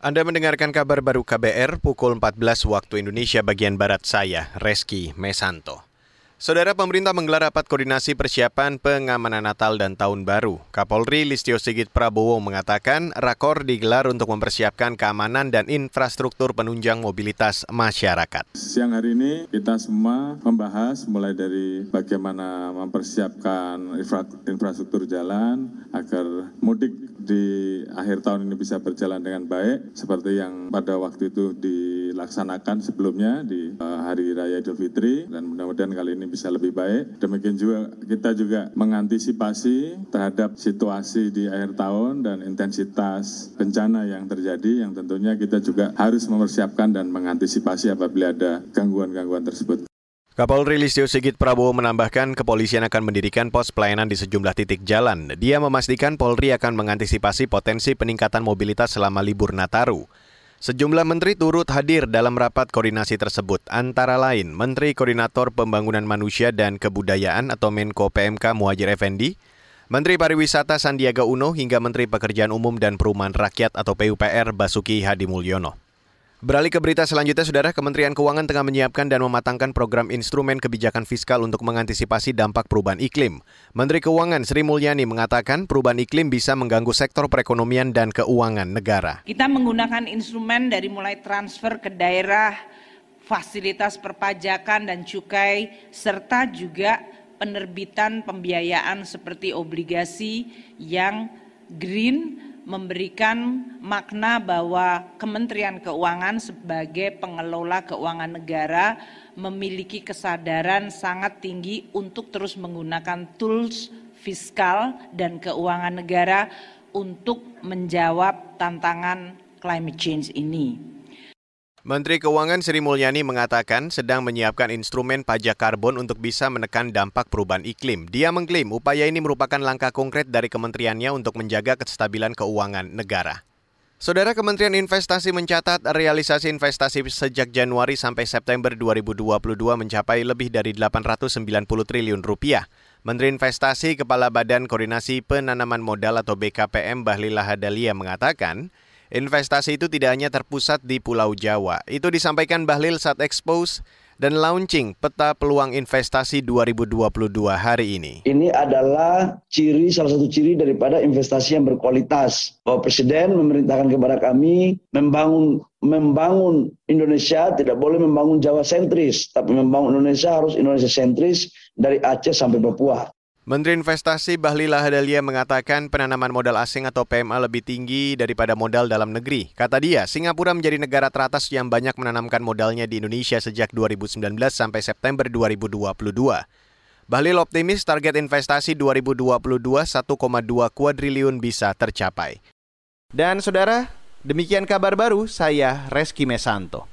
Anda mendengarkan kabar baru KBR pukul 14 waktu Indonesia bagian Barat saya, Reski Mesanto. Saudara pemerintah menggelar rapat koordinasi persiapan pengamanan Natal dan Tahun Baru. Kapolri Listio Sigit Prabowo mengatakan rakor digelar untuk mempersiapkan keamanan dan infrastruktur penunjang mobilitas masyarakat. Siang hari ini kita semua membahas mulai dari bagaimana mempersiapkan infrastruktur jalan agar mudik di akhir tahun ini bisa berjalan dengan baik seperti yang pada waktu itu dilaksanakan sebelumnya di uh, Hari Raya Idul Fitri dan mudah-mudahan kali ini bisa lebih baik. Demikian juga kita juga mengantisipasi terhadap situasi di akhir tahun dan intensitas bencana yang terjadi yang tentunya kita juga harus mempersiapkan dan mengantisipasi apabila ada gangguan-gangguan tersebut. Kapolri Listio Sigit Prabowo menambahkan kepolisian akan mendirikan pos pelayanan di sejumlah titik jalan. Dia memastikan Polri akan mengantisipasi potensi peningkatan mobilitas selama libur Nataru. Sejumlah menteri turut hadir dalam rapat koordinasi tersebut, antara lain Menteri Koordinator Pembangunan Manusia dan Kebudayaan atau Menko PMK Muhajir Effendi, Menteri Pariwisata Sandiaga Uno hingga Menteri Pekerjaan Umum dan Perumahan Rakyat atau PUPR Basuki Hadi Mulyono. Beralih ke berita selanjutnya, Saudara Kementerian Keuangan tengah menyiapkan dan mematangkan program instrumen kebijakan fiskal untuk mengantisipasi dampak perubahan iklim. Menteri Keuangan Sri Mulyani mengatakan perubahan iklim bisa mengganggu sektor perekonomian dan keuangan negara. Kita menggunakan instrumen dari mulai transfer ke daerah, fasilitas perpajakan dan cukai, serta juga penerbitan pembiayaan seperti obligasi yang green memberikan makna bahwa Kementerian Keuangan sebagai pengelola keuangan negara memiliki kesadaran sangat tinggi untuk terus menggunakan tools fiskal dan keuangan negara untuk menjawab tantangan climate change ini. Menteri Keuangan Sri Mulyani mengatakan sedang menyiapkan instrumen pajak karbon untuk bisa menekan dampak perubahan iklim. Dia mengklaim upaya ini merupakan langkah konkret dari kementeriannya untuk menjaga kestabilan keuangan negara. Saudara Kementerian Investasi mencatat realisasi investasi sejak Januari sampai September 2022 mencapai lebih dari 890 triliun rupiah. Menteri Investasi Kepala Badan Koordinasi Penanaman Modal atau BKPM Bahlil Lahadalia mengatakan, Investasi itu tidak hanya terpusat di Pulau Jawa. Itu disampaikan Bahlil saat expose dan launching peta peluang investasi 2022 hari ini. Ini adalah ciri salah satu ciri daripada investasi yang berkualitas. Bahwa Presiden memerintahkan kepada kami membangun membangun Indonesia tidak boleh membangun Jawa sentris, tapi membangun Indonesia harus Indonesia sentris dari Aceh sampai Papua. Menteri Investasi Bahlil Lahadalia mengatakan penanaman modal asing atau PMA lebih tinggi daripada modal dalam negeri. Kata dia, Singapura menjadi negara teratas yang banyak menanamkan modalnya di Indonesia sejak 2019 sampai September 2022. Bahlil optimis target investasi 2022 1,2 kuadriliun bisa tercapai. Dan saudara, demikian kabar baru saya Reski Mesanto.